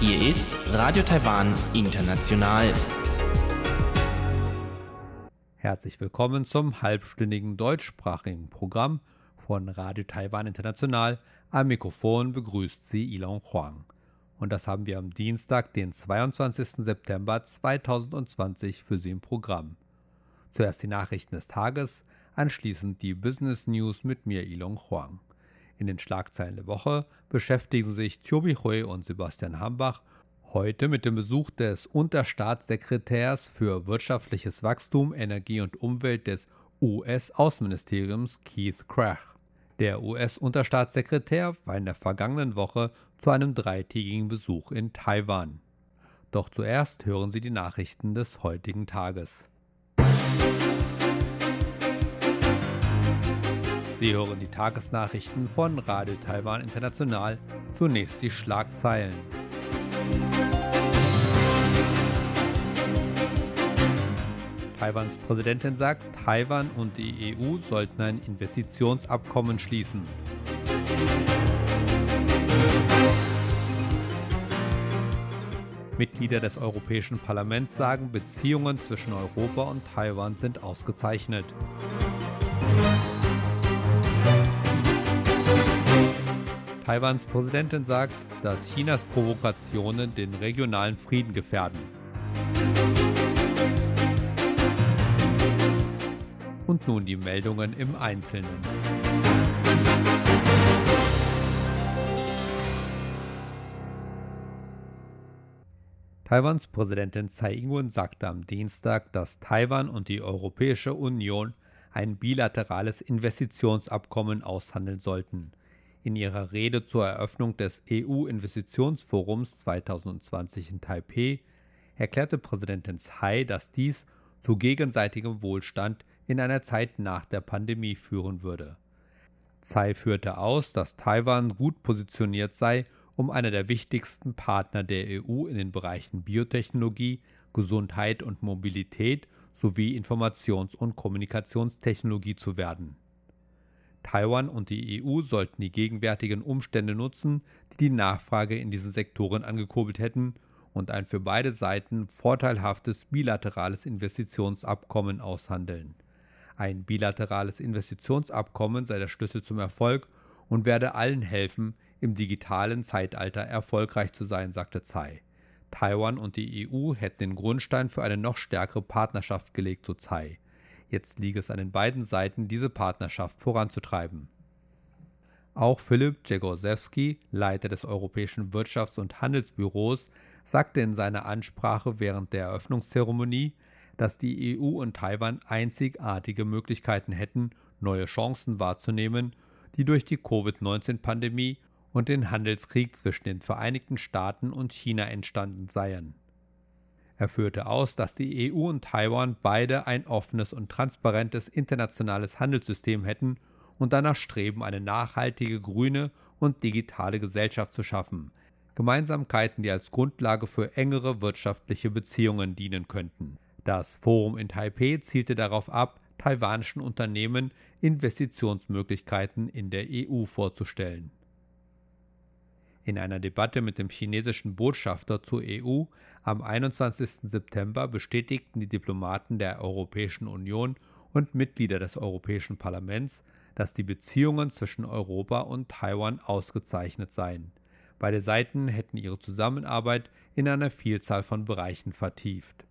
Hier ist Radio Taiwan International. Herzlich willkommen zum halbstündigen deutschsprachigen Programm von Radio Taiwan International. Am Mikrofon begrüßt sie Ilon Huang. Und das haben wir am Dienstag, den 22. September 2020 für Sie im Programm. Zuerst die Nachrichten des Tages, anschließend die Business News mit mir Ilon Huang. In den Schlagzeilen der Woche beschäftigen sich Chobi Hui und Sebastian Hambach heute mit dem Besuch des Unterstaatssekretärs für wirtschaftliches Wachstum, Energie und Umwelt des US-Außenministeriums Keith Krach. Der US-Unterstaatssekretär war in der vergangenen Woche zu einem dreitägigen Besuch in Taiwan. Doch zuerst hören Sie die Nachrichten des heutigen Tages. Sie hören die Tagesnachrichten von Radio Taiwan International. Zunächst die Schlagzeilen. Taiwans Präsidentin sagt, Taiwan und die EU sollten ein Investitionsabkommen schließen. Mitglieder des Europäischen Parlaments sagen, Beziehungen zwischen Europa und Taiwan sind ausgezeichnet. Taiwans Präsidentin sagt, dass Chinas Provokationen den regionalen Frieden gefährden. Und nun die Meldungen im Einzelnen. Taiwans Präsidentin Tsai Ing-wen sagte am Dienstag, dass Taiwan und die Europäische Union ein bilaterales Investitionsabkommen aushandeln sollten. In ihrer Rede zur Eröffnung des EU-Investitionsforums 2020 in Taipeh erklärte Präsidentin Tsai, dass dies zu gegenseitigem Wohlstand in einer Zeit nach der Pandemie führen würde. Tsai führte aus, dass Taiwan gut positioniert sei, um einer der wichtigsten Partner der EU in den Bereichen Biotechnologie, Gesundheit und Mobilität sowie Informations- und Kommunikationstechnologie zu werden. Taiwan und die EU sollten die gegenwärtigen Umstände nutzen, die die Nachfrage in diesen Sektoren angekurbelt hätten und ein für beide Seiten vorteilhaftes bilaterales Investitionsabkommen aushandeln. Ein bilaterales Investitionsabkommen sei der Schlüssel zum Erfolg und werde allen helfen, im digitalen Zeitalter erfolgreich zu sein, sagte Tsai. Taiwan und die EU hätten den Grundstein für eine noch stärkere Partnerschaft gelegt, so Tsai. Jetzt liege es an den beiden Seiten, diese Partnerschaft voranzutreiben. Auch Philipp Jegorzewski, Leiter des Europäischen Wirtschafts- und Handelsbüros, sagte in seiner Ansprache während der Eröffnungszeremonie, dass die EU und Taiwan einzigartige Möglichkeiten hätten, neue Chancen wahrzunehmen, die durch die Covid-19-Pandemie und den Handelskrieg zwischen den Vereinigten Staaten und China entstanden seien. Er führte aus, dass die EU und Taiwan beide ein offenes und transparentes internationales Handelssystem hätten und danach streben, eine nachhaltige, grüne und digitale Gesellschaft zu schaffen. Gemeinsamkeiten, die als Grundlage für engere wirtschaftliche Beziehungen dienen könnten. Das Forum in Taipeh zielte darauf ab, taiwanischen Unternehmen Investitionsmöglichkeiten in der EU vorzustellen. In einer Debatte mit dem chinesischen Botschafter zur EU am 21. September bestätigten die Diplomaten der Europäischen Union und Mitglieder des Europäischen Parlaments, dass die Beziehungen zwischen Europa und Taiwan ausgezeichnet seien. Beide Seiten hätten ihre Zusammenarbeit in einer Vielzahl von Bereichen vertieft.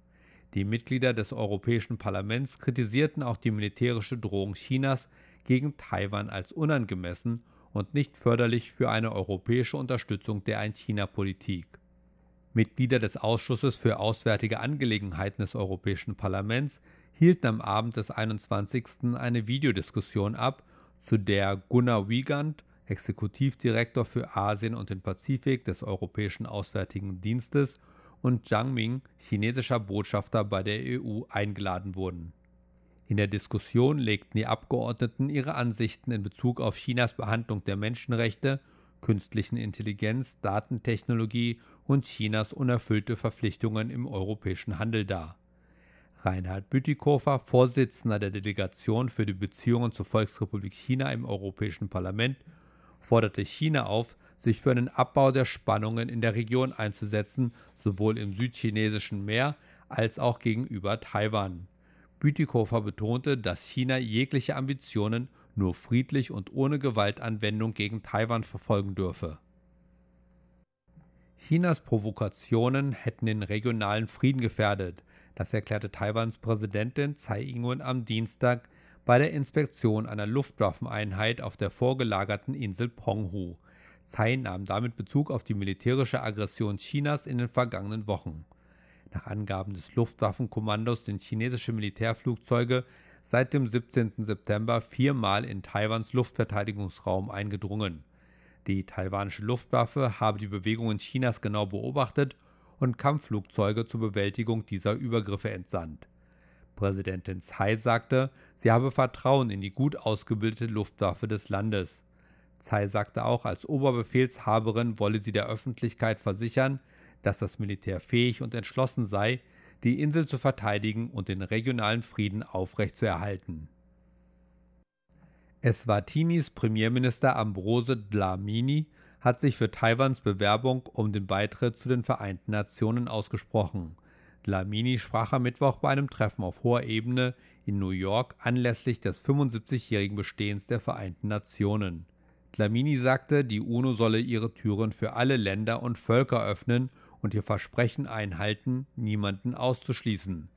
Die Mitglieder des Europäischen Parlaments kritisierten auch die militärische Drohung Chinas gegen Taiwan als unangemessen und nicht förderlich für eine europäische Unterstützung der Ein-China-Politik. Mitglieder des Ausschusses für Auswärtige Angelegenheiten des Europäischen Parlaments hielten am Abend des 21. eine Videodiskussion ab, zu der Gunnar Wiegand, Exekutivdirektor für Asien und den Pazifik des Europäischen Auswärtigen Dienstes, und Zhang Ming, chinesischer Botschafter bei der EU, eingeladen wurden. In der Diskussion legten die Abgeordneten ihre Ansichten in Bezug auf Chinas Behandlung der Menschenrechte, künstlichen Intelligenz, Datentechnologie und Chinas unerfüllte Verpflichtungen im europäischen Handel dar. Reinhard Bütikofer, Vorsitzender der Delegation für die Beziehungen zur Volksrepublik China im Europäischen Parlament, forderte China auf, sich für einen Abbau der Spannungen in der Region einzusetzen, sowohl im südchinesischen Meer als auch gegenüber Taiwan. Bütikofer betonte, dass China jegliche Ambitionen nur friedlich und ohne Gewaltanwendung gegen Taiwan verfolgen dürfe. Chinas Provokationen hätten den regionalen Frieden gefährdet, das erklärte Taiwans Präsidentin Tsai Ing-wen am Dienstag bei der Inspektion einer Luftwaffeneinheit auf der vorgelagerten Insel Penghu. Tsai nahm damit Bezug auf die militärische Aggression Chinas in den vergangenen Wochen. Nach Angaben des Luftwaffenkommandos sind chinesische Militärflugzeuge seit dem 17. September viermal in Taiwans Luftverteidigungsraum eingedrungen. Die taiwanische Luftwaffe habe die Bewegungen Chinas genau beobachtet und Kampfflugzeuge zur Bewältigung dieser Übergriffe entsandt. Präsidentin Tsai sagte, sie habe Vertrauen in die gut ausgebildete Luftwaffe des Landes. Tsai sagte auch, als Oberbefehlshaberin wolle sie der Öffentlichkeit versichern, dass das Militär fähig und entschlossen sei, die Insel zu verteidigen und den regionalen Frieden aufrechtzuerhalten. Eswatinis Premierminister Ambrose Dlamini hat sich für Taiwans Bewerbung um den Beitritt zu den Vereinten Nationen ausgesprochen. Dlamini sprach am Mittwoch bei einem Treffen auf hoher Ebene in New York anlässlich des 75-jährigen Bestehens der Vereinten Nationen. Dlamini sagte, die UNO solle ihre Türen für alle Länder und Völker öffnen und ihr Versprechen einhalten, niemanden auszuschließen.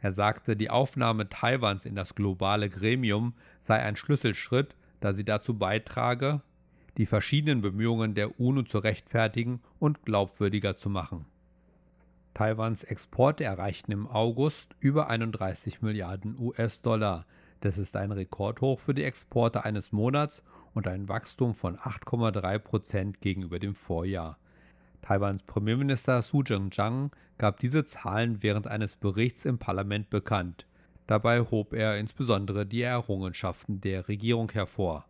Er sagte, die Aufnahme Taiwans in das globale Gremium sei ein Schlüsselschritt, da sie dazu beitrage, die verschiedenen Bemühungen der UNO zu rechtfertigen und glaubwürdiger zu machen. Taiwans Exporte erreichten im August über 31 Milliarden US-Dollar. Das ist ein Rekordhoch für die Exporte eines Monats und ein Wachstum von 8,3 Prozent gegenüber dem Vorjahr. Taiwans Premierminister Su Jing-chang gab diese Zahlen während eines Berichts im Parlament bekannt. Dabei hob er insbesondere die Errungenschaften der Regierung hervor.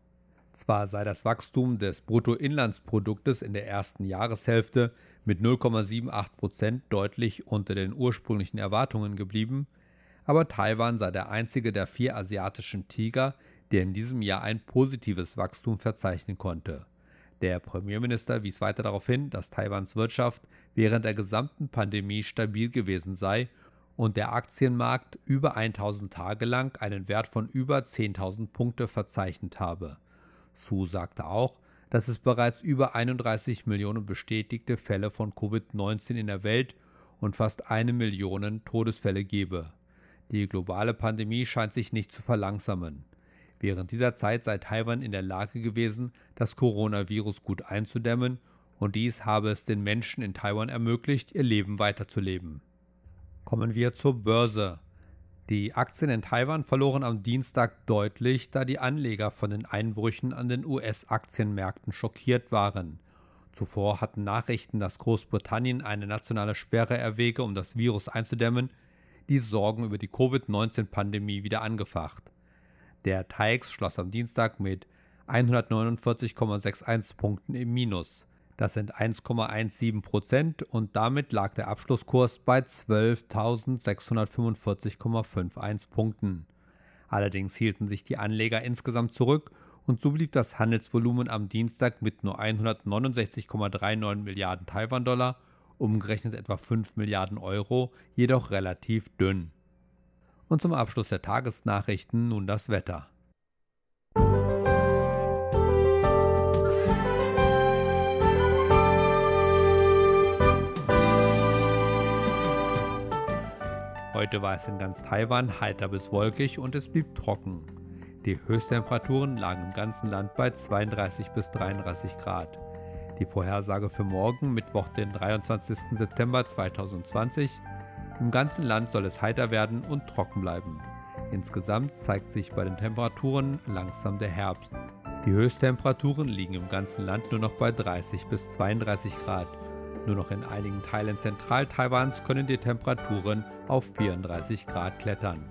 Zwar sei das Wachstum des Bruttoinlandsproduktes in der ersten Jahreshälfte mit 0,78 Prozent deutlich unter den ursprünglichen Erwartungen geblieben, aber Taiwan sei der einzige der vier asiatischen Tiger, der in diesem Jahr ein positives Wachstum verzeichnen konnte. Der Premierminister wies weiter darauf hin, dass Taiwans Wirtschaft während der gesamten Pandemie stabil gewesen sei und der Aktienmarkt über 1000 Tage lang einen Wert von über 10.000 Punkte verzeichnet habe. Su sagte auch, dass es bereits über 31 Millionen bestätigte Fälle von Covid-19 in der Welt und fast eine Million Todesfälle gebe. Die globale Pandemie scheint sich nicht zu verlangsamen. Während dieser Zeit sei Taiwan in der Lage gewesen, das Coronavirus gut einzudämmen, und dies habe es den Menschen in Taiwan ermöglicht, ihr Leben weiterzuleben. Kommen wir zur Börse. Die Aktien in Taiwan verloren am Dienstag deutlich, da die Anleger von den Einbrüchen an den US-Aktienmärkten schockiert waren. Zuvor hatten Nachrichten, dass Großbritannien eine nationale Sperre erwäge, um das Virus einzudämmen, die Sorgen über die Covid-19-Pandemie wieder angefacht. Der TAIX schloss am Dienstag mit 149,61 Punkten im Minus. Das sind 1,17 Prozent und damit lag der Abschlusskurs bei 12.645,51 Punkten. Allerdings hielten sich die Anleger insgesamt zurück und so blieb das Handelsvolumen am Dienstag mit nur 169,39 Milliarden Taiwan-Dollar, umgerechnet etwa 5 Milliarden Euro, jedoch relativ dünn. Und zum Abschluss der Tagesnachrichten nun das Wetter. Heute war es in ganz Taiwan heiter bis wolkig und es blieb trocken. Die Höchsttemperaturen lagen im ganzen Land bei 32 bis 33 Grad. Die Vorhersage für morgen, Mittwoch, den 23. September 2020, im ganzen Land soll es heiter werden und trocken bleiben. Insgesamt zeigt sich bei den Temperaturen langsam der Herbst. Die Höchsttemperaturen liegen im ganzen Land nur noch bei 30 bis 32 Grad. Nur noch in einigen Teilen Zentral-Taiwans können die Temperaturen auf 34 Grad klettern.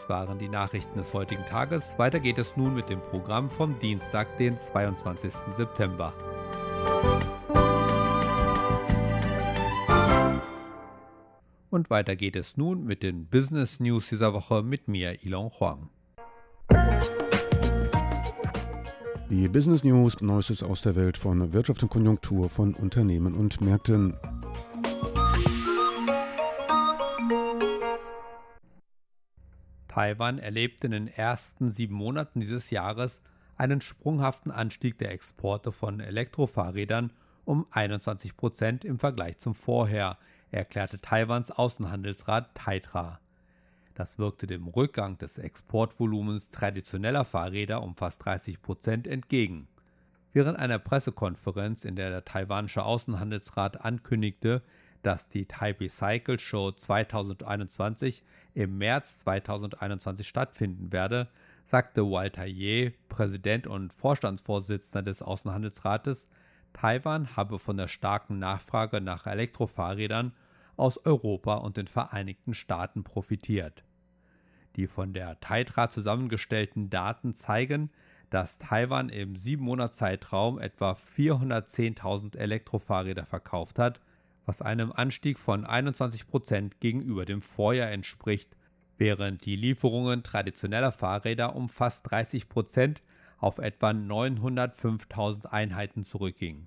Das waren die Nachrichten des heutigen Tages. Weiter geht es nun mit dem Programm vom Dienstag, den 22. September. Und weiter geht es nun mit den Business News dieser Woche mit mir, Ilon Huang. Die Business News, Neuestes aus der Welt von Wirtschaft und Konjunktur von Unternehmen und Märkten. Taiwan erlebt in den ersten sieben Monaten dieses Jahres einen sprunghaften Anstieg der Exporte von Elektrofahrrädern um 21 Prozent im Vergleich zum Vorher, erklärte Taiwans Außenhandelsrat Taitra. Das wirkte dem Rückgang des Exportvolumens traditioneller Fahrräder um fast 30 Prozent entgegen. Während einer Pressekonferenz, in der der taiwanische Außenhandelsrat ankündigte, dass die Taipei Cycle Show 2021 im März 2021 stattfinden werde, sagte Walter Ye, Präsident und Vorstandsvorsitzender des Außenhandelsrates, Taiwan habe von der starken Nachfrage nach Elektrofahrrädern aus Europa und den Vereinigten Staaten profitiert. Die von der Taitra zusammengestellten Daten zeigen, dass Taiwan im sieben Monats Zeitraum etwa 410.000 Elektrofahrräder verkauft hat, was einem Anstieg von 21 Prozent gegenüber dem Vorjahr entspricht, während die Lieferungen traditioneller Fahrräder um fast 30 Prozent auf etwa 905.000 Einheiten zurückgingen.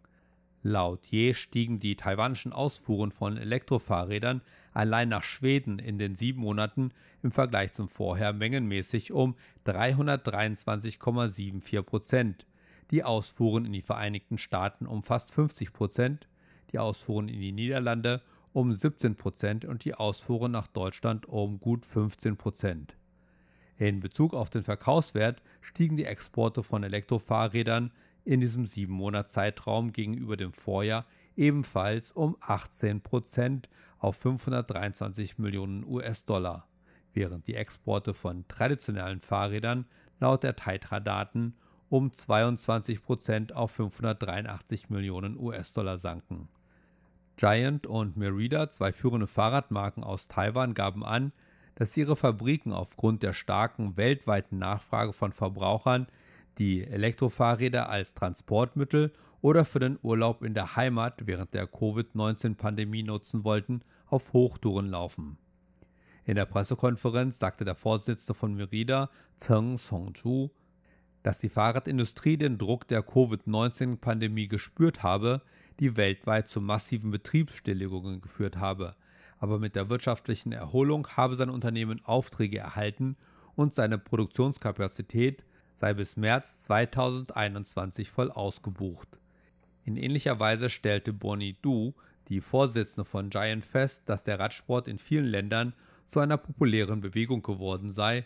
Laut Je stiegen die taiwanischen Ausfuhren von Elektrofahrrädern allein nach Schweden in den sieben Monaten im Vergleich zum Vorher mengenmäßig um 323,74 Prozent, die Ausfuhren in die Vereinigten Staaten um fast 50 Prozent, die Ausfuhren in die Niederlande um 17 Prozent und die Ausfuhren nach Deutschland um gut 15 Prozent. In Bezug auf den Verkaufswert stiegen die Exporte von Elektrofahrrädern in diesem sieben Monats Zeitraum gegenüber dem Vorjahr ebenfalls um 18 Prozent auf 523 Millionen US-Dollar, während die Exporte von traditionellen Fahrrädern laut der Taitra-Daten um 22 Prozent auf 583 Millionen US-Dollar sanken. Giant und Merida, zwei führende Fahrradmarken aus Taiwan, gaben an, dass ihre Fabriken aufgrund der starken weltweiten Nachfrage von Verbrauchern die Elektrofahrräder als Transportmittel oder für den Urlaub in der Heimat während der Covid-19-Pandemie nutzen wollten, auf Hochtouren laufen. In der Pressekonferenz sagte der Vorsitzende von Merida, Zheng Songzhu, dass die Fahrradindustrie den Druck der Covid-19-Pandemie gespürt habe, die weltweit zu massiven Betriebsstilllegungen geführt habe. Aber mit der wirtschaftlichen Erholung habe sein Unternehmen Aufträge erhalten und seine Produktionskapazität sei bis März 2021 voll ausgebucht. In ähnlicher Weise stellte Bonnie Du, die Vorsitzende von Giant, fest, dass der Radsport in vielen Ländern zu einer populären Bewegung geworden sei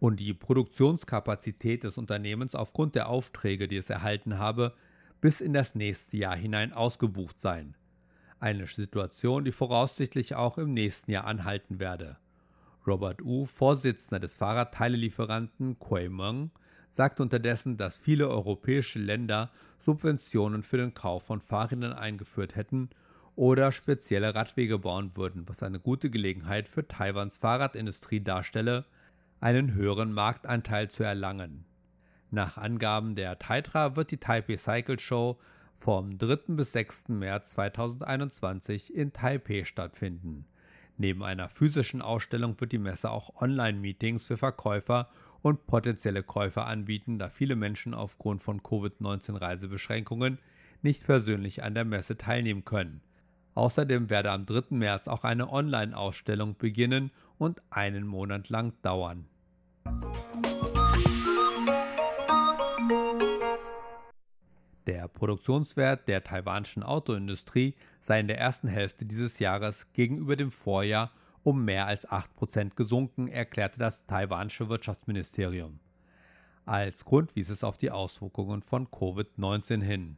und die Produktionskapazität des Unternehmens aufgrund der Aufträge, die es erhalten habe, bis in das nächste Jahr hinein ausgebucht seien. Eine Situation, die voraussichtlich auch im nächsten Jahr anhalten werde. Robert Wu, Vorsitzender des Fahrradteilelieferanten Kuemeng, sagte unterdessen, dass viele europäische Länder Subventionen für den Kauf von Fahrrädern eingeführt hätten oder spezielle Radwege bauen würden, was eine gute Gelegenheit für Taiwans Fahrradindustrie darstelle, einen höheren Marktanteil zu erlangen. Nach Angaben der Taitra wird die Taipei Cycle Show vom 3. bis 6. März 2021 in Taipei stattfinden. Neben einer physischen Ausstellung wird die Messe auch Online-Meetings für Verkäufer und potenzielle Käufer anbieten, da viele Menschen aufgrund von Covid-19 Reisebeschränkungen nicht persönlich an der Messe teilnehmen können. Außerdem werde am 3. März auch eine Online-Ausstellung beginnen und einen Monat lang dauern. Der Produktionswert der taiwanischen Autoindustrie sei in der ersten Hälfte dieses Jahres gegenüber dem Vorjahr um mehr als 8% gesunken, erklärte das taiwanische Wirtschaftsministerium. Als Grund wies es auf die Auswirkungen von Covid-19 hin.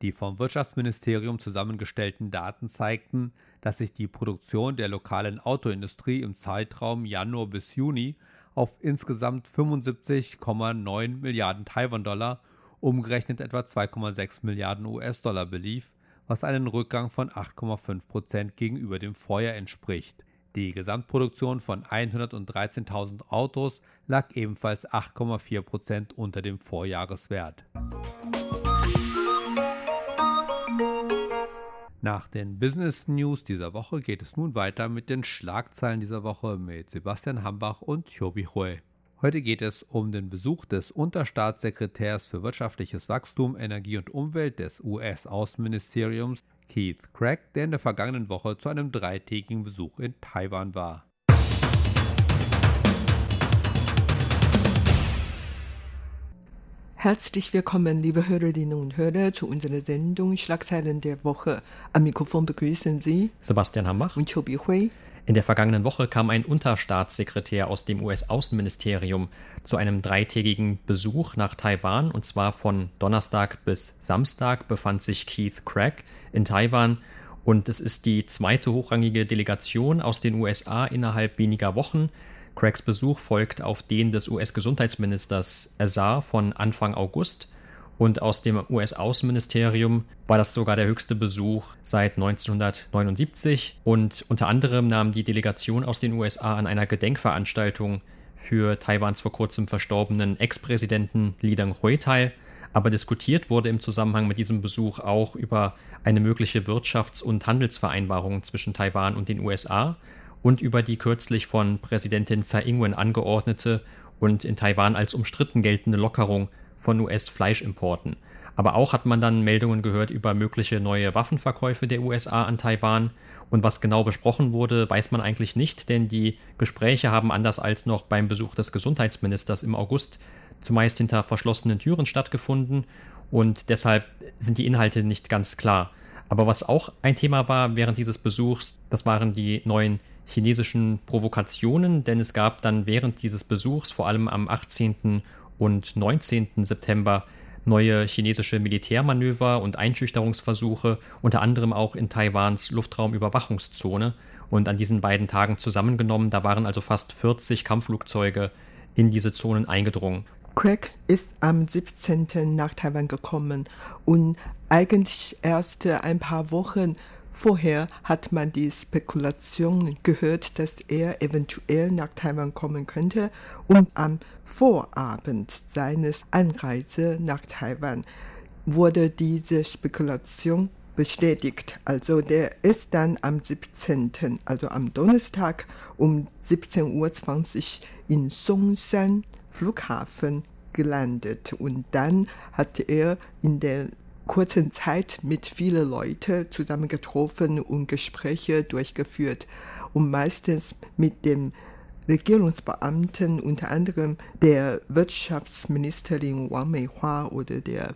Die vom Wirtschaftsministerium zusammengestellten Daten zeigten, dass sich die Produktion der lokalen Autoindustrie im Zeitraum Januar bis Juni auf insgesamt 75,9 Milliarden Taiwan-Dollar umgerechnet etwa 2,6 Milliarden US-Dollar belief, was einen Rückgang von 8,5 Prozent gegenüber dem Vorjahr entspricht. Die Gesamtproduktion von 113.000 Autos lag ebenfalls 8,4 Prozent unter dem Vorjahreswert. Nach den Business News dieser Woche geht es nun weiter mit den Schlagzeilen dieser Woche mit Sebastian Hambach und Chobi Hui. Heute geht es um den Besuch des Unterstaatssekretärs für wirtschaftliches Wachstum, Energie und Umwelt des US-Außenministeriums Keith Craig, der in der vergangenen Woche zu einem dreitägigen Besuch in Taiwan war. Herzlich willkommen, liebe Hörerinnen und Hörer, zu unserer Sendung Schlagzeilen der Woche. Am Mikrofon begrüßen Sie Sebastian Hambach und Chobi Hui. In der vergangenen Woche kam ein Unterstaatssekretär aus dem US-Außenministerium zu einem dreitägigen Besuch nach Taiwan. Und zwar von Donnerstag bis Samstag befand sich Keith Craig in Taiwan. Und es ist die zweite hochrangige Delegation aus den USA innerhalb weniger Wochen. Craigs Besuch folgt auf den des US-Gesundheitsministers Azar von Anfang August und aus dem US-Außenministerium war das sogar der höchste Besuch seit 1979 und unter anderem nahm die Delegation aus den USA an einer Gedenkveranstaltung für Taiwans vor kurzem verstorbenen Ex-Präsidenten Li Deng-hui teil. Aber diskutiert wurde im Zusammenhang mit diesem Besuch auch über eine mögliche Wirtschafts- und Handelsvereinbarung zwischen Taiwan und den USA und über die kürzlich von Präsidentin Tsai Ing-wen angeordnete und in Taiwan als umstritten geltende Lockerung von US-Fleischimporten. Aber auch hat man dann Meldungen gehört über mögliche neue Waffenverkäufe der USA an Taiwan. Und was genau besprochen wurde, weiß man eigentlich nicht, denn die Gespräche haben anders als noch beim Besuch des Gesundheitsministers im August zumeist hinter verschlossenen Türen stattgefunden und deshalb sind die Inhalte nicht ganz klar. Aber was auch ein Thema war während dieses Besuchs, das waren die neuen chinesischen Provokationen, denn es gab dann während dieses Besuchs, vor allem am 18. und 19. September, neue chinesische Militärmanöver und Einschüchterungsversuche, unter anderem auch in Taiwans Luftraumüberwachungszone. Und an diesen beiden Tagen zusammengenommen, da waren also fast 40 Kampfflugzeuge in diese Zonen eingedrungen. Craig ist am 17. nach Taiwan gekommen und eigentlich erst ein paar Wochen Vorher hat man die Spekulation gehört, dass er eventuell nach Taiwan kommen könnte, um am Vorabend seines Anreise nach Taiwan wurde diese Spekulation bestätigt. Also der ist dann am 17., also am Donnerstag um 17.20 Uhr in Songshan Flughafen gelandet und dann hat er in der kurzen Zeit mit vielen Leuten zusammen getroffen und Gespräche durchgeführt und meistens mit dem Regierungsbeamten, unter anderem der Wirtschaftsministerin Wang Meihua oder der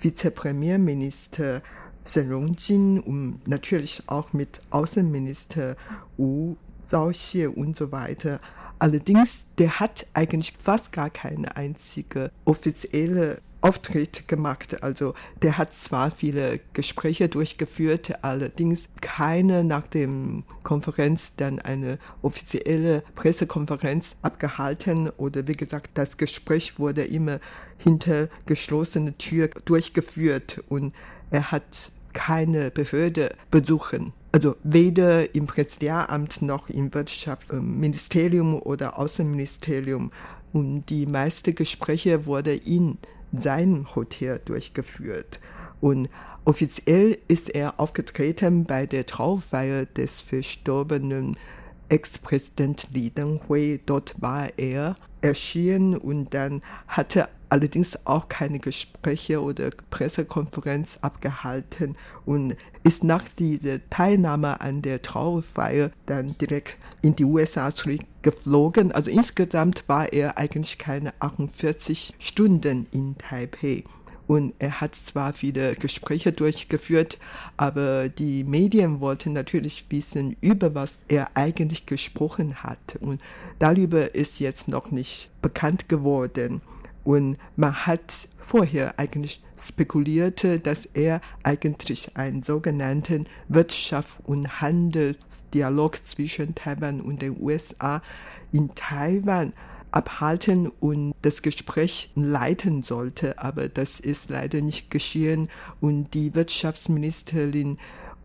Vizepremierminister Shen Rongjin und natürlich auch mit Außenminister Wu Zhaoxie und so weiter. Allerdings, der hat eigentlich fast gar keine einzige offizielle Auftritt gemacht. Also der hat zwar viele Gespräche durchgeführt, allerdings keine nach dem Konferenz dann eine offizielle Pressekonferenz abgehalten oder wie gesagt, das Gespräch wurde immer hinter geschlossener Tür durchgeführt und er hat keine Behörde besuchen. Also weder im Präsidialamt noch im Wirtschaftsministerium oder Außenministerium. Und die meisten Gespräche wurden in seinem Hotel durchgeführt. Und offiziell ist er aufgetreten bei der Trauerfeier des verstorbenen Ex-Präsident Li Denghui. Dort war er erschienen und dann hatte allerdings auch keine Gespräche oder Pressekonferenz abgehalten und ist nach dieser Teilnahme an der Trauerfeier dann direkt in die USA zurückgeflogen. Also insgesamt war er eigentlich keine 48 Stunden in Taipei. Und er hat zwar viele Gespräche durchgeführt, aber die Medien wollten natürlich wissen, über was er eigentlich gesprochen hat. Und darüber ist jetzt noch nicht bekannt geworden. Und man hat vorher eigentlich spekuliert, dass er eigentlich einen sogenannten Wirtschafts- und Handelsdialog zwischen Taiwan und den USA in Taiwan abhalten und das Gespräch leiten sollte. Aber das ist leider nicht geschehen und die Wirtschaftsministerin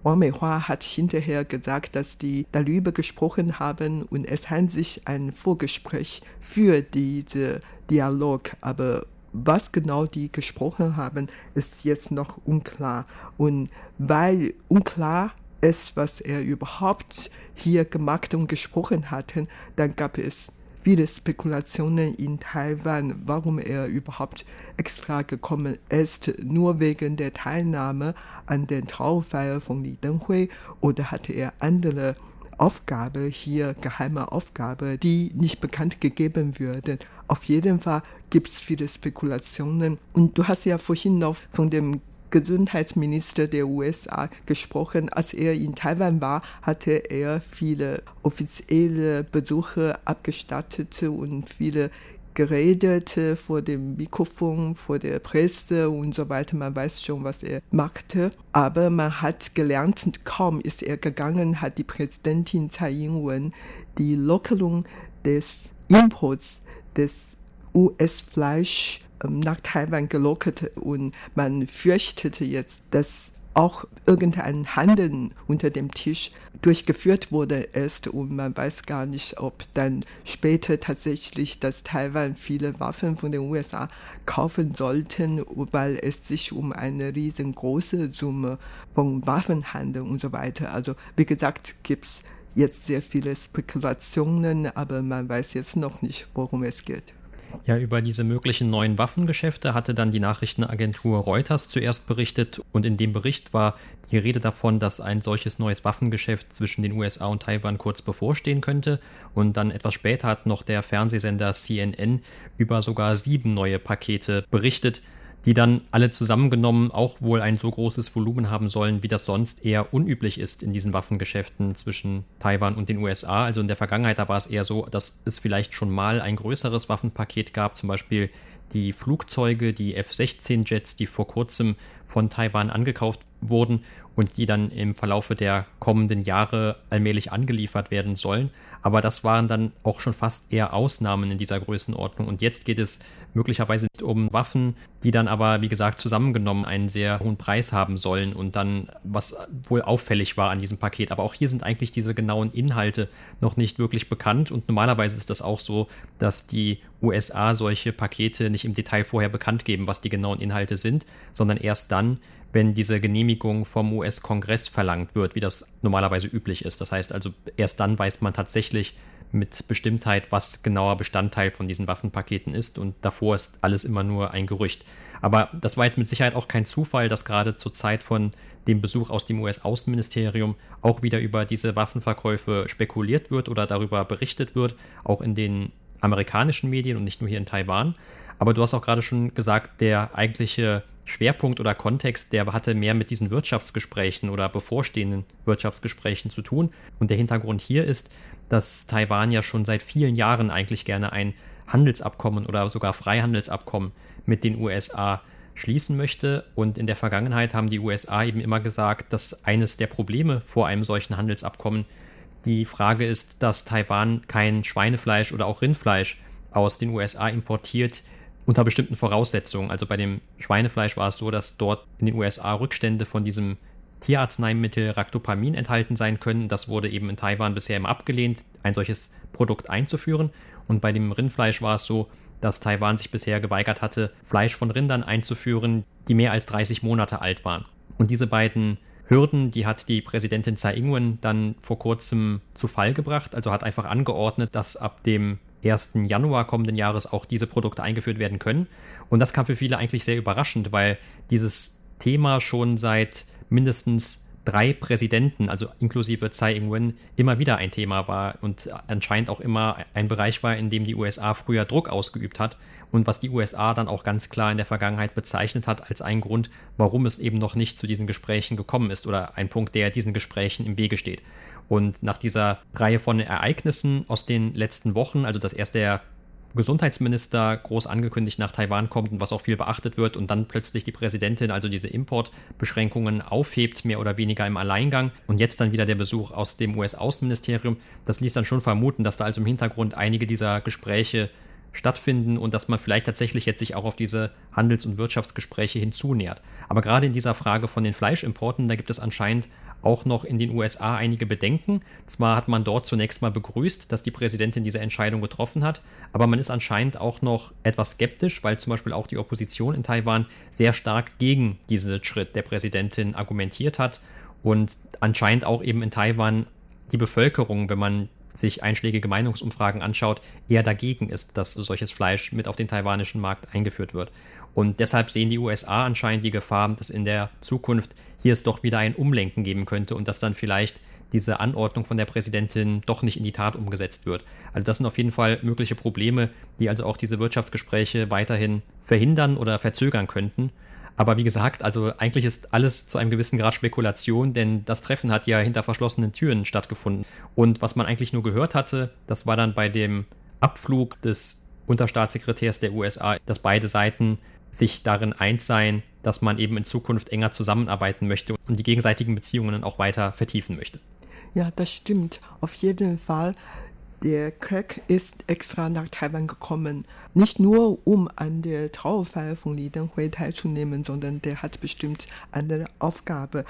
Wang Meihua hat hinterher gesagt, dass die darüber gesprochen haben und es handelt sich ein Vorgespräch für diese Dialog, aber was genau die gesprochen haben, ist jetzt noch unklar. Und weil unklar ist, was er überhaupt hier gemacht und gesprochen hatte, dann gab es viele Spekulationen in Taiwan, warum er überhaupt extra gekommen ist, nur wegen der Teilnahme an der Trauerfeier von Li Denghui oder hatte er andere Aufgabe hier, geheime Aufgabe, die nicht bekannt gegeben würde. Auf jeden Fall gibt es viele Spekulationen. Und du hast ja vorhin noch von dem Gesundheitsminister der USA gesprochen. Als er in Taiwan war, hatte er viele offizielle Besuche abgestattet und viele geredet vor dem Mikrofon, vor der Presse und so weiter. Man weiß schon, was er machte. Aber man hat gelernt, kaum ist er gegangen, hat die Präsidentin Tsai Ing-wen die Lockerung des Imports des US-Fleisch ähm, nach Taiwan gelockert und man fürchtete jetzt, dass auch irgendein Handeln unter dem Tisch durchgeführt wurde ist und man weiß gar nicht, ob dann später tatsächlich, dass Taiwan viele Waffen von den USA kaufen sollten, weil es sich um eine riesengroße Summe von Waffen handelt und so weiter. Also wie gesagt, gibt es jetzt sehr viele Spekulationen, aber man weiß jetzt noch nicht, worum es geht. Ja, über diese möglichen neuen Waffengeschäfte hatte dann die Nachrichtenagentur Reuters zuerst berichtet. Und in dem Bericht war die Rede davon, dass ein solches neues Waffengeschäft zwischen den USA und Taiwan kurz bevorstehen könnte. Und dann etwas später hat noch der Fernsehsender CNN über sogar sieben neue Pakete berichtet, die dann alle zusammengenommen auch wohl ein so großes Volumen haben sollen, wie das sonst eher unüblich ist in diesen Waffengeschäften zwischen Taiwan und den USA. Also in der Vergangenheit, da war es eher so, dass es vielleicht schon mal ein größeres Waffenpaket gab, zum Beispiel die Flugzeuge, die F-16-Jets, die vor kurzem von Taiwan angekauft wurden und die dann im Verlaufe der kommenden Jahre allmählich angeliefert werden sollen. Aber das waren dann auch schon fast eher Ausnahmen in dieser Größenordnung. Und jetzt geht es möglicherweise um Waffen, die dann aber, wie gesagt, zusammengenommen einen sehr hohen Preis haben sollen und dann, was wohl auffällig war an diesem Paket. Aber auch hier sind eigentlich diese genauen Inhalte noch nicht wirklich bekannt. Und normalerweise ist das auch so, dass die USA solche Pakete nicht im Detail vorher bekannt geben, was die genauen Inhalte sind, sondern erst dann, wenn diese Genehmigung vom US-Kongress verlangt wird, wie das normalerweise üblich ist. Das heißt also, erst dann weiß man tatsächlich mit Bestimmtheit, was genauer Bestandteil von diesen Waffenpaketen ist und davor ist alles immer nur ein Gerücht. Aber das war jetzt mit Sicherheit auch kein Zufall, dass gerade zur Zeit von dem Besuch aus dem US-Außenministerium auch wieder über diese Waffenverkäufe spekuliert wird oder darüber berichtet wird, auch in den amerikanischen Medien und nicht nur hier in Taiwan. Aber du hast auch gerade schon gesagt, der eigentliche Schwerpunkt oder Kontext, der hatte mehr mit diesen Wirtschaftsgesprächen oder bevorstehenden Wirtschaftsgesprächen zu tun. Und der Hintergrund hier ist, dass Taiwan ja schon seit vielen Jahren eigentlich gerne ein Handelsabkommen oder sogar Freihandelsabkommen mit den USA schließen möchte. Und in der Vergangenheit haben die USA eben immer gesagt, dass eines der Probleme vor einem solchen Handelsabkommen die Frage ist, dass Taiwan kein Schweinefleisch oder auch Rindfleisch aus den USA importiert, unter bestimmten Voraussetzungen. Also bei dem Schweinefleisch war es so, dass dort in den USA Rückstände von diesem Tierarzneimittel Ractopamin enthalten sein können. Das wurde eben in Taiwan bisher immer abgelehnt, ein solches Produkt einzuführen. Und bei dem Rindfleisch war es so, dass Taiwan sich bisher geweigert hatte, Fleisch von Rindern einzuführen, die mehr als 30 Monate alt waren. Und diese beiden Hürden, die hat die Präsidentin Tsai Ing-wen dann vor kurzem zu Fall gebracht, also hat einfach angeordnet, dass ab dem 1. Januar kommenden Jahres auch diese Produkte eingeführt werden können. Und das kam für viele eigentlich sehr überraschend, weil dieses Thema schon seit mindestens drei Präsidenten, also inklusive Tsai Ing-wen, immer wieder ein Thema war und anscheinend auch immer ein Bereich war, in dem die USA früher Druck ausgeübt hat und was die USA dann auch ganz klar in der Vergangenheit bezeichnet hat als ein Grund, warum es eben noch nicht zu diesen Gesprächen gekommen ist oder ein Punkt, der diesen Gesprächen im Wege steht. Und nach dieser Reihe von Ereignissen aus den letzten Wochen, also dass erst der Gesundheitsminister groß angekündigt nach Taiwan kommt und was auch viel beachtet wird und dann plötzlich die Präsidentin also diese Importbeschränkungen aufhebt, mehr oder weniger im Alleingang und jetzt dann wieder der Besuch aus dem US-Außenministerium, das ließ dann schon vermuten, dass da also im Hintergrund einige dieser Gespräche stattfinden und dass man vielleicht tatsächlich jetzt sich auch auf diese Handels- und Wirtschaftsgespräche hinzunähert. Aber gerade in dieser Frage von den Fleischimporten, da gibt es anscheinend auch noch in den USA einige Bedenken. Zwar hat man dort zunächst mal begrüßt, dass die Präsidentin diese Entscheidung getroffen hat, aber man ist anscheinend auch noch etwas skeptisch, weil zum Beispiel auch die Opposition in Taiwan sehr stark gegen diesen Schritt der Präsidentin argumentiert hat und anscheinend auch eben in Taiwan die Bevölkerung, wenn man sich einschlägige Meinungsumfragen anschaut, eher dagegen ist, dass solches Fleisch mit auf den taiwanischen Markt eingeführt wird. Und deshalb sehen die USA anscheinend die Gefahr, dass in der Zukunft hier es doch wieder ein Umlenken geben könnte und dass dann vielleicht diese Anordnung von der Präsidentin doch nicht in die Tat umgesetzt wird. Also das sind auf jeden Fall mögliche Probleme, die also auch diese Wirtschaftsgespräche weiterhin verhindern oder verzögern könnten. Aber wie gesagt, also eigentlich ist alles zu einem gewissen Grad Spekulation, denn das Treffen hat ja hinter verschlossenen Türen stattgefunden. Und was man eigentlich nur gehört hatte, das war dann bei dem Abflug des Unterstaatssekretärs der USA, dass beide Seiten sich darin eins seien, dass man eben in Zukunft enger zusammenarbeiten möchte und die gegenseitigen Beziehungen auch weiter vertiefen möchte. Ja, das stimmt. Auf jeden Fall der Craig ist extra nach Taiwan gekommen, nicht nur um an der Trauerfeier von Li Denghui teilzunehmen, sondern der hat bestimmt eine Aufgabe.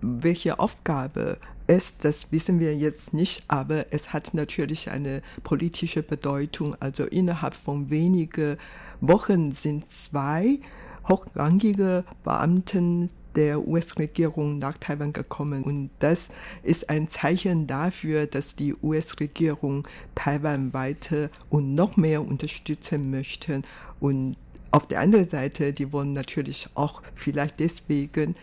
Welche Aufgabe ist, das wissen wir jetzt nicht, aber es hat natürlich eine politische Bedeutung. Also innerhalb von wenigen Wochen sind zwei hochrangige Beamten der US-Regierung nach Taiwan gekommen. Und das ist ein Zeichen dafür, dass die US-Regierung Taiwan weiter und noch mehr unterstützen möchte. Und auf der anderen Seite, die wollen natürlich auch vielleicht deswegen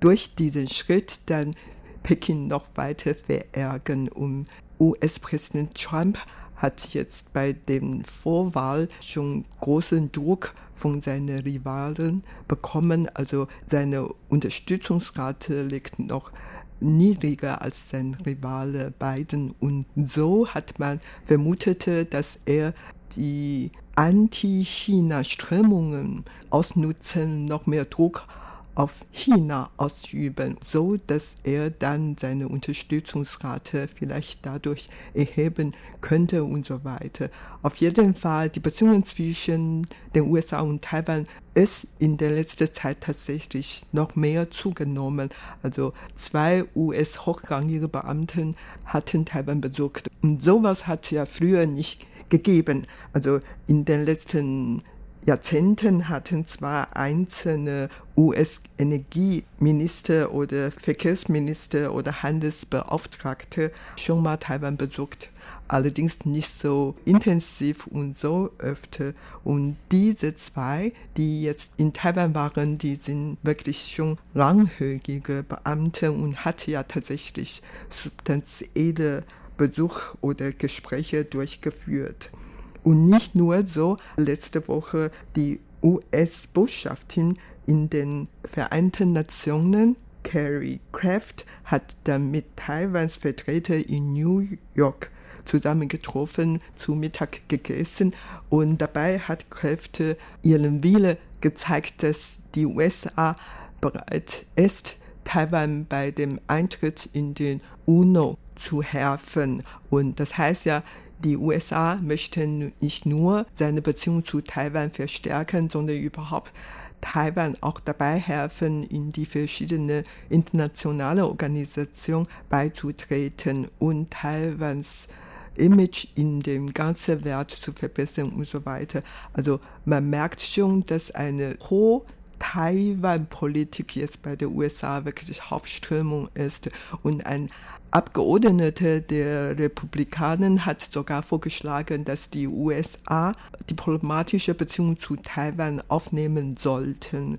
durch diesen Schritt dann Peking noch weiter verärgern, um US-Präsident Trump hat jetzt bei dem Vorwahl schon großen Druck von seinen Rivalen bekommen. Also seine Unterstützungsrate liegt noch niedriger als sein Rivale Biden. Und so hat man vermutet, dass er die Anti-China-Strömungen ausnutzen, noch mehr Druck auf China ausüben, so dass er dann seine Unterstützungsrate vielleicht dadurch erheben könnte und so weiter. Auf jeden Fall die Beziehungen zwischen den USA und Taiwan ist in der letzten Zeit tatsächlich noch mehr zugenommen. Also zwei US-hochrangige Beamten hatten Taiwan besucht. Und sowas hat ja früher nicht gegeben. Also in den letzten Jahrzehnten hatten zwar einzelne US-Energieminister oder Verkehrsminister oder Handelsbeauftragte schon mal Taiwan besucht, allerdings nicht so intensiv und so öfter. Und diese zwei, die jetzt in Taiwan waren, die sind wirklich schon langhörige Beamte und hatten ja tatsächlich substanzielle Besuch oder Gespräche durchgeführt. Und nicht nur so, letzte Woche die US-Botschaftin in den Vereinten Nationen, Carrie Kraft, hat dann mit Taiwans Vertreter in New York zusammengetroffen, zu Mittag gegessen und dabei hat Kraft ihren Wille gezeigt, dass die USA bereit ist, Taiwan bei dem Eintritt in den UNO zu helfen. Und das heißt ja, die USA möchten nicht nur seine Beziehung zu Taiwan verstärken, sondern überhaupt Taiwan auch dabei helfen, in die verschiedenen internationalen Organisationen beizutreten und Taiwans Image in dem ganzen Welt zu verbessern und so weiter. Also man merkt schon, dass eine hohe Taiwan-Politik jetzt bei der USA wirklich Hauptströmung ist und ein Abgeordnete der Republikaner hat sogar vorgeschlagen, dass die USA diplomatische Beziehungen zu Taiwan aufnehmen sollten.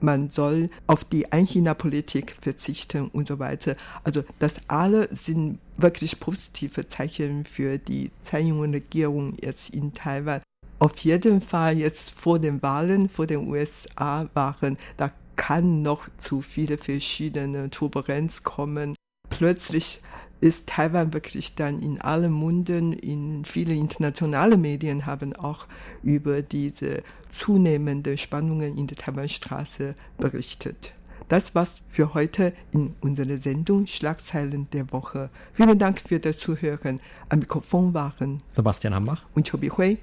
Man soll auf die Ein-China-Politik verzichten und so weiter. Also das alle sind wirklich positive Zeichen für die Tsai Ing-wen-Regierung jetzt in Taiwan. Auf jeden Fall jetzt vor den Wahlen, vor den USA-Wahlen, da kann noch zu viele verschiedene Turbulenz kommen plötzlich ist Taiwan wirklich dann in allen Munden, in viele internationale Medien haben auch über diese zunehmenden Spannungen in der Taiwanstraße berichtet. Das war's für heute in unserer Sendung Schlagzeilen der Woche. Vielen Dank für das Zuhören. Am Mikrofon waren Sebastian Hambach und Chobi Hui.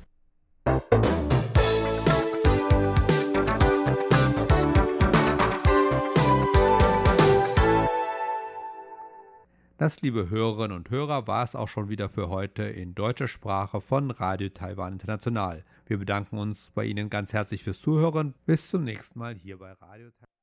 Das, liebe Hörerinnen und Hörer, war es auch schon wieder für heute in deutscher Sprache von Radio Taiwan International. Wir bedanken uns bei Ihnen ganz herzlich fürs Zuhören. Bis zum nächsten Mal hier bei Radio Taiwan.